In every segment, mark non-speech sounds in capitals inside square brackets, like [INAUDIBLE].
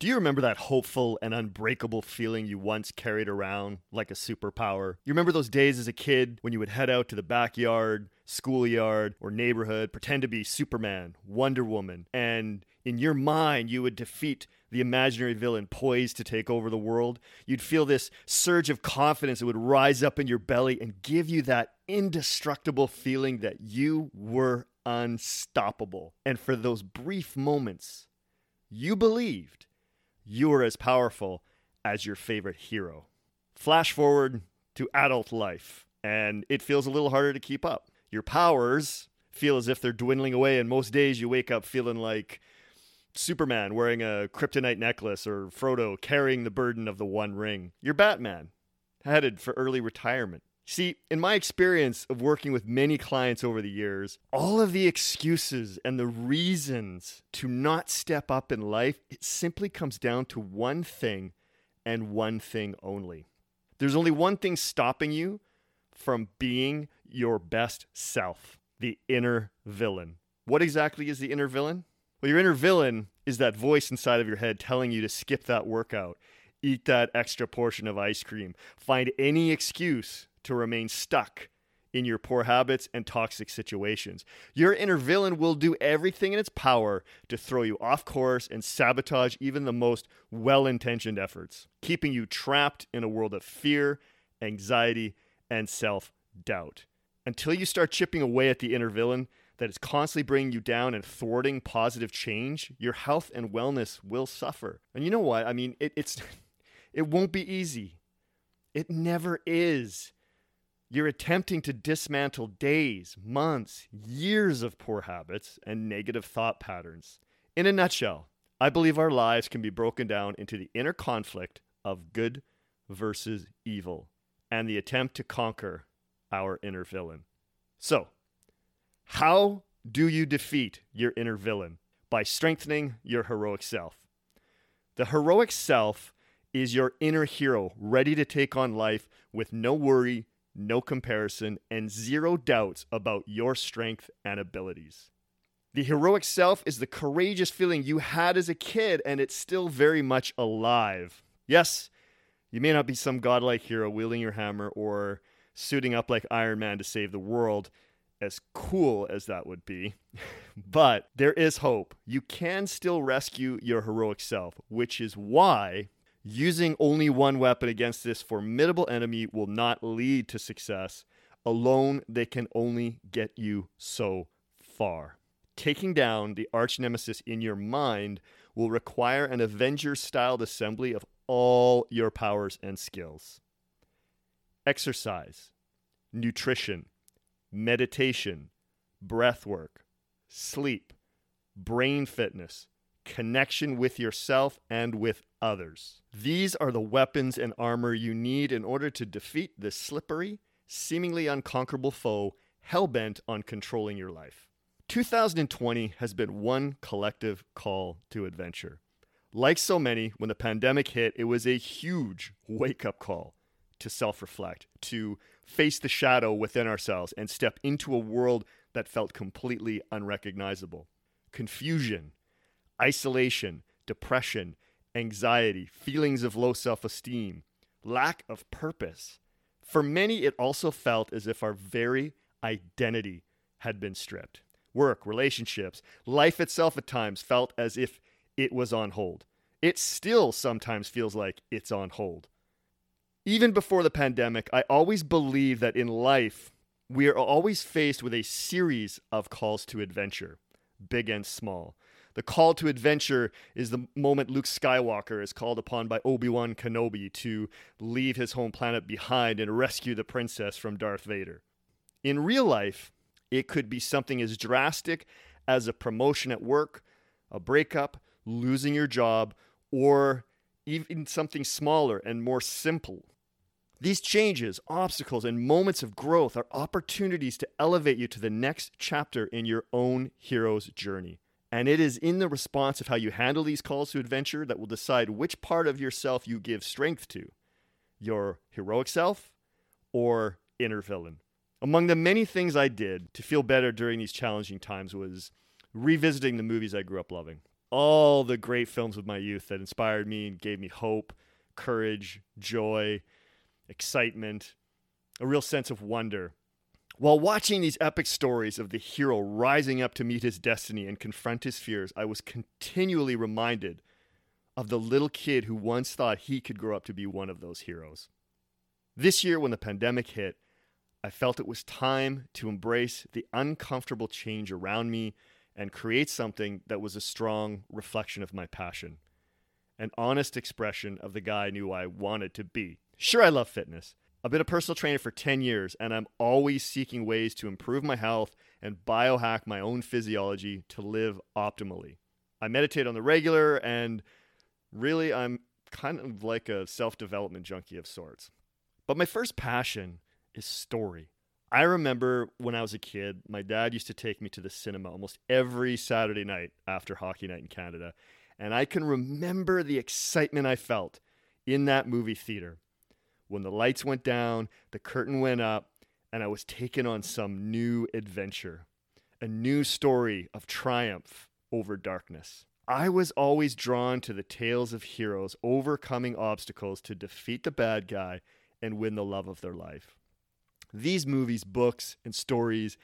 Do you remember that hopeful and unbreakable feeling you once carried around like a superpower? You remember those days as a kid when you would head out to the backyard, schoolyard, or neighborhood, pretend to be Superman, Wonder Woman, and in your mind you would defeat the imaginary villain poised to take over the world? You'd feel this surge of confidence that would rise up in your belly and give you that indestructible feeling that you were unstoppable. And for those brief moments, you believed you are as powerful as your favorite hero. Flash forward to adult life, and it feels a little harder to keep up. Your powers feel as if they're dwindling away, and most days you wake up feeling like Superman wearing a kryptonite necklace or Frodo carrying the burden of the One Ring. You're Batman, headed for early retirement. See, in my experience of working with many clients over the years, all of the excuses and the reasons to not step up in life, it simply comes down to one thing and one thing only. There's only one thing stopping you from being your best self the inner villain. What exactly is the inner villain? Well, your inner villain is that voice inside of your head telling you to skip that workout, eat that extra portion of ice cream, find any excuse to remain stuck in your poor habits and toxic situations. Your inner villain will do everything in its power to throw you off course and sabotage even the most well intentioned efforts, keeping you trapped in a world of fear, anxiety, and self doubt. Until you start chipping away at the inner villain that is constantly bringing you down and thwarting positive change, your health and wellness will suffer. And you know what? I mean, it, it's [LAUGHS] it won't be easy. It never is. You're attempting to dismantle days, months, years of poor habits and negative thought patterns. In a nutshell, I believe our lives can be broken down into the inner conflict of good versus evil and the attempt to conquer our inner villain. So, how do you defeat your inner villain? By strengthening your heroic self. The heroic self is your inner hero ready to take on life with no worry, no comparison, and zero doubts about your strength and abilities. The heroic self is the courageous feeling you had as a kid, and it's still very much alive. Yes, you may not be some godlike hero wielding your hammer or suiting up like Iron Man to save the world, as cool as that would be. [LAUGHS] but there is hope. You can still rescue your heroic self, which is why Using only one weapon against this formidable enemy will not lead to success. Alone, they can only get you so far. Taking down the arch nemesis in your mind will require an Avenger styled assembly of all your powers and skills. Exercise, nutrition, meditation, breath work, sleep, brain fitness, connection with yourself and with others. These are the weapons and armor you need in order to defeat this slippery, seemingly unconquerable foe hell bent on controlling your life. 2020 has been one collective call to adventure. Like so many, when the pandemic hit, it was a huge wake up call to self reflect, to face the shadow within ourselves, and step into a world that felt completely unrecognizable. Confusion, isolation, depression, anxiety, feelings of low self esteem, lack of purpose. For many, it also felt as if our very identity had been stripped. Work, relationships, life itself at times felt as if it was on hold. It still sometimes feels like it's on hold. Even before the pandemic, I always believed that in life, we are always faced with a series of calls to adventure, big and small. The call to adventure is the moment Luke Skywalker is called upon by Obi Wan Kenobi to leave his home planet behind and rescue the princess from Darth Vader. In real life, it could be something as drastic as a promotion at work, a breakup, losing your job, or even something smaller and more simple. These changes, obstacles, and moments of growth are opportunities to elevate you to the next chapter in your own hero's journey. And it is in the response of how you handle these calls to adventure that will decide which part of yourself you give strength to your heroic self or inner villain. Among the many things I did to feel better during these challenging times was revisiting the movies I grew up loving. all the great films of my youth that inspired me and gave me hope, courage, joy, excitement, a real sense of wonder. While watching these epic stories of the hero rising up to meet his destiny and confront his fears, I was continually reminded of the little kid who once thought he could grow up to be one of those heroes. This year, when the pandemic hit, I felt it was time to embrace the uncomfortable change around me and create something that was a strong reflection of my passion, an honest expression of the guy I knew I wanted to be. Sure, I love fitness. I've been a personal trainer for 10 years, and I'm always seeking ways to improve my health and biohack my own physiology to live optimally. I meditate on the regular, and really, I'm kind of like a self development junkie of sorts. But my first passion is story. I remember when I was a kid, my dad used to take me to the cinema almost every Saturday night after hockey night in Canada. And I can remember the excitement I felt in that movie theater when the lights went down, the curtain went up, and I was taken on some new adventure, a new story of triumph over darkness. I was always drawn to the tales of heroes overcoming obstacles to defeat the bad guy and win the love of their life. These movies, books, and stories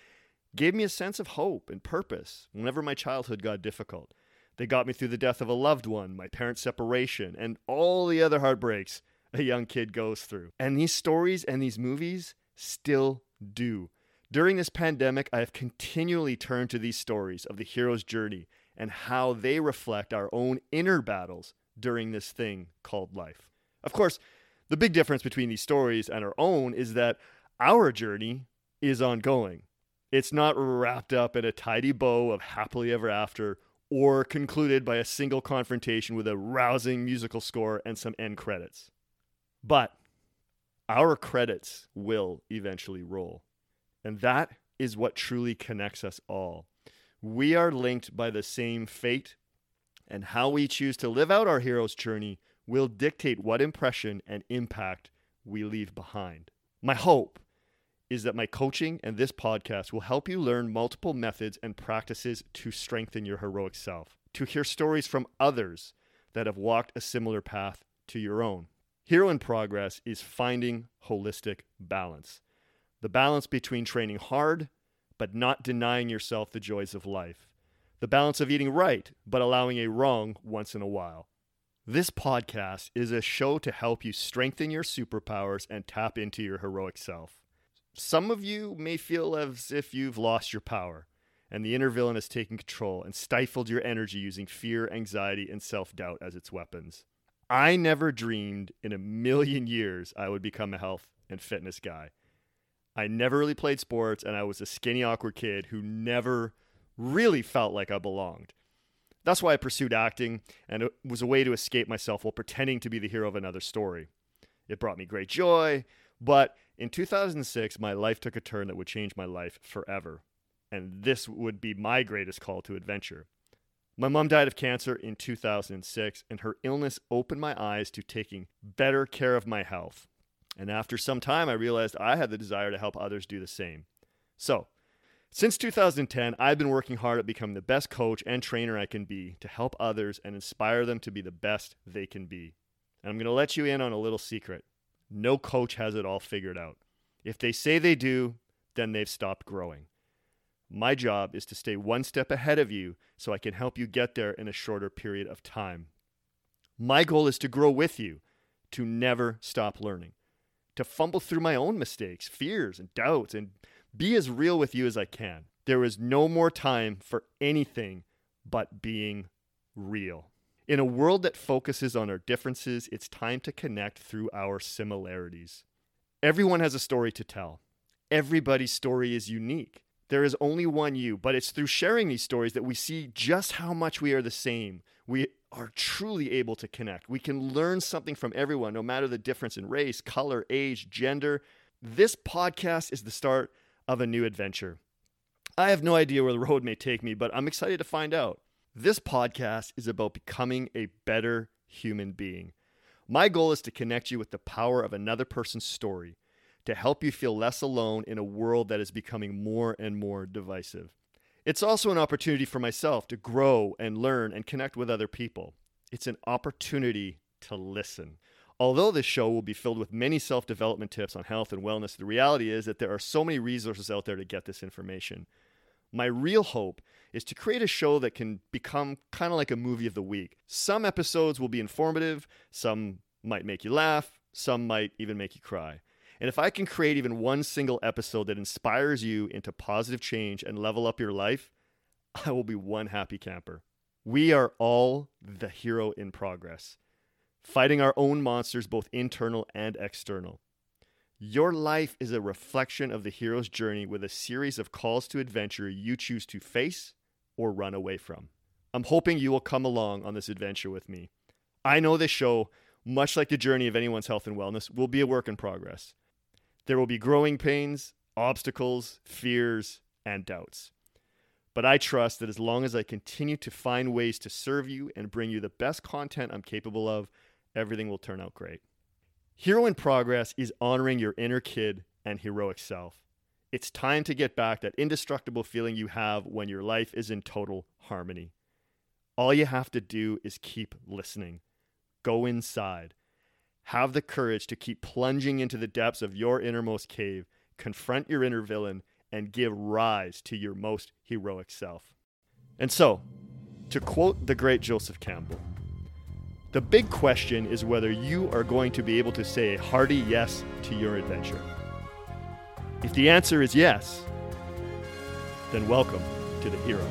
gave me a sense of hope and purpose whenever my childhood got difficult. They got me through the death of a loved one, my parents' separation, and all the other heartbreaks a young kid goes through. And these stories and these movies still do. During this pandemic, I have continually turned to these stories of the hero's journey and how they reflect our own inner battles during this thing called life. Of course, the big difference between these stories and our own is that our journey is ongoing. It's not wrapped up in a tidy bow of happily ever after or concluded by a single confrontation with a rousing musical score and some end credits. But our credits will eventually roll. And that is what truly connects us all. We are linked by the same fate, and how we choose to live out our hero's journey will dictate what impression and impact we leave behind. My hope is that my coaching and this podcast will help you learn multiple methods and practices to strengthen your heroic self, to hear stories from others that have walked a similar path to your own. Hero in Progress is finding holistic balance the balance between training hard but not denying yourself the joys of life, the balance of eating right but allowing a wrong once in a while. This podcast is a show to help you strengthen your superpowers and tap into your heroic self. Some of you may feel as if you've lost your power and the inner villain has taken control and stifled your energy using fear, anxiety, and self doubt as its weapons. I never dreamed in a million years I would become a health and fitness guy. I never really played sports, and I was a skinny, awkward kid who never really felt like I belonged. That's why I pursued acting, and it was a way to escape myself while pretending to be the hero of another story. It brought me great joy, but in 2006, my life took a turn that would change my life forever. And this would be my greatest call to adventure. My mom died of cancer in 2006, and her illness opened my eyes to taking better care of my health. And after some time, I realized I had the desire to help others do the same. So, since 2010, I've been working hard at becoming the best coach and trainer I can be to help others and inspire them to be the best they can be. And I'm going to let you in on a little secret. No coach has it all figured out. If they say they do, then they've stopped growing. My job is to stay one step ahead of you so I can help you get there in a shorter period of time. My goal is to grow with you, to never stop learning, to fumble through my own mistakes, fears, and doubts, and be as real with you as I can. There is no more time for anything but being real. In a world that focuses on our differences, it's time to connect through our similarities. Everyone has a story to tell. Everybody's story is unique. There is only one you, but it's through sharing these stories that we see just how much we are the same. We are truly able to connect. We can learn something from everyone, no matter the difference in race, color, age, gender. This podcast is the start of a new adventure. I have no idea where the road may take me, but I'm excited to find out. This podcast is about becoming a better human being. My goal is to connect you with the power of another person's story, to help you feel less alone in a world that is becoming more and more divisive. It's also an opportunity for myself to grow and learn and connect with other people. It's an opportunity to listen. Although this show will be filled with many self development tips on health and wellness, the reality is that there are so many resources out there to get this information. My real hope is to create a show that can become kind of like a movie of the week. Some episodes will be informative, some might make you laugh, some might even make you cry. And if I can create even one single episode that inspires you into positive change and level up your life, I will be one happy camper. We are all the hero in progress fighting our own monsters, both internal and external. Your life is a reflection of the hero's journey with a series of calls to adventure you choose to face or run away from. I'm hoping you will come along on this adventure with me. I know this show, much like the journey of anyone's health and wellness, will be a work in progress. There will be growing pains, obstacles, fears, and doubts. But I trust that as long as I continue to find ways to serve you and bring you the best content I'm capable of, everything will turn out great. Hero in Progress is honoring your inner kid and heroic self. It's time to get back that indestructible feeling you have when your life is in total harmony. All you have to do is keep listening. Go inside. Have the courage to keep plunging into the depths of your innermost cave, confront your inner villain, and give rise to your most heroic self. And so, to quote the great Joseph Campbell, the big question is whether you are going to be able to say a hearty yes to your adventure. If the answer is yes, then welcome to the hero.